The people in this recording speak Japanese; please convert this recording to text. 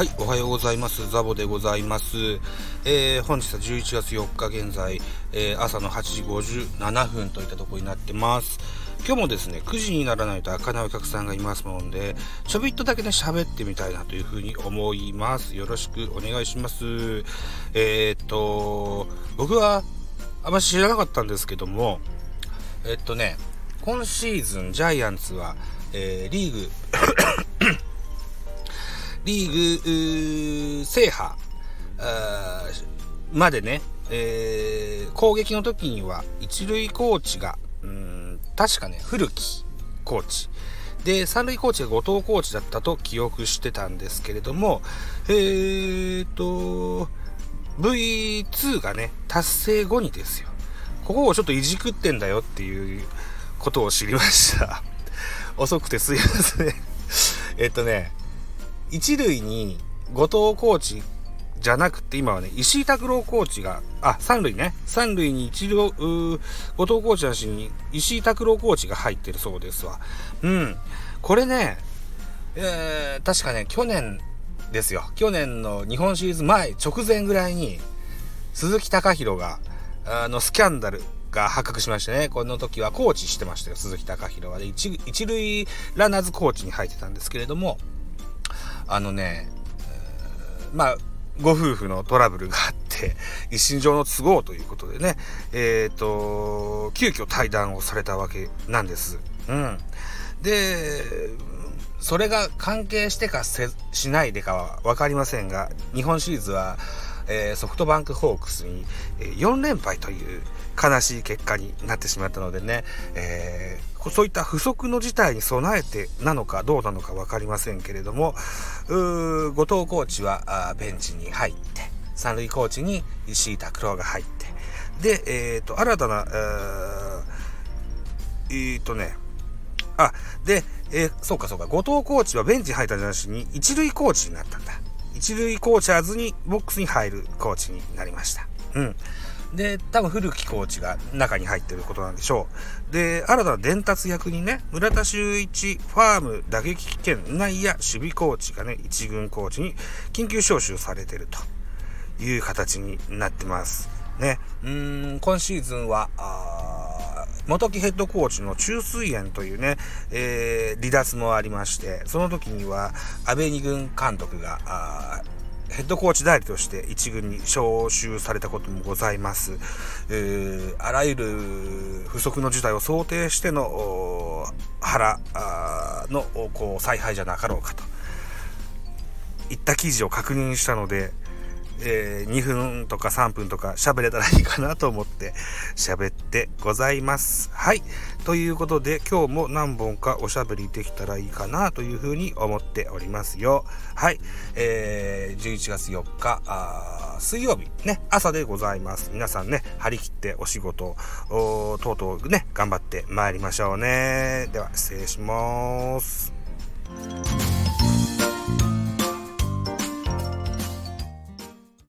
はい、おはようございます。ザボでございます。えー、本日は11月4日現在、えー、朝の8時57分といったとこになってます。今日もですね、9時にならないと開かないお客さんがいますもんで、ちょびっとだけね、喋ってみたいなというふうに思います。よろしくお願いします。えー、っと、僕はあんまり知らなかったんですけども、えっとね、今シーズンジャイアンツは、え、リーグリーグ制覇までね、えー、攻撃の時には一塁コーチが、うん、確かね、古木コーチ。で、三塁コーチが後藤コーチだったと記憶してたんですけれども、えーと、V2 がね、達成後にですよ。ここをちょっといじくってんだよっていうことを知りました。遅くてすいません。えっとね、一塁に後藤コーチじゃなくて、今はね、石井拓郎コーチが、あ、三塁ね。三塁に一度、後藤コーチなしに石井拓郎コーチが入ってるそうですわ。うん。これね、えー、確かね、去年ですよ。去年の日本シリーズ前、直前ぐらいに、鈴木隆弘が、あの、スキャンダルが発覚しましてね、この時はコーチしてましたよ、鈴木隆弘は。で一、一塁ランナーズコーチに入ってたんですけれども、あのね、まあ、ご夫婦のトラブルがあって、一身上の都合ということでね、えっ、ー、と、急遽対談をされたわけなんです。うん。で、それが関係してかしないでかは分かりませんが、日本シリーズは、えー、ソフトバンクホークスに、え、4連敗という悲しい結果になってしまったのでね、えー、そういった不測の事態に備えてなのかどうなのか分かりませんけれども、後藤コーチはベンチに入って、三塁コーチに石井拓郎が入って、で、え、ー、と、新たな、えー、えー、とね、あ、で、えー、そうかそうか、後藤コーチはベンチに入ったじゃなしに、一塁コーチになったんだ。一塁コーチャーズに、ボックスに入るコーチになりました。うん。で、多分古木コーチが中に入ってることなんでしょう。で、新たな伝達役にね、村田修一ファーム打撃兼内野守備コーチがね、一軍コーチに緊急招集されてるという形になってます。ね。うん、今シーズンは、元木ヘッドコーチの中水炎というね、えー、離脱もありまして、その時には安倍二軍監督が、ヘッドコーチ代理として一軍に招集されたこともございます。えー、あらゆる不測の事態を想定しての原のこう采配じゃなかろうかといった記事を確認したので、えー、2分とか3分とか喋れたらいいかなと思って喋ってございます。はい。ということで今日も何本かおしゃべりできたらいいかなというふうに思っておりますよ。はい。えー、11月4日、あ水曜日ね、朝でございます。皆さんね、張り切ってお仕事を、とうとうね、頑張って参りましょうね。では、失礼します。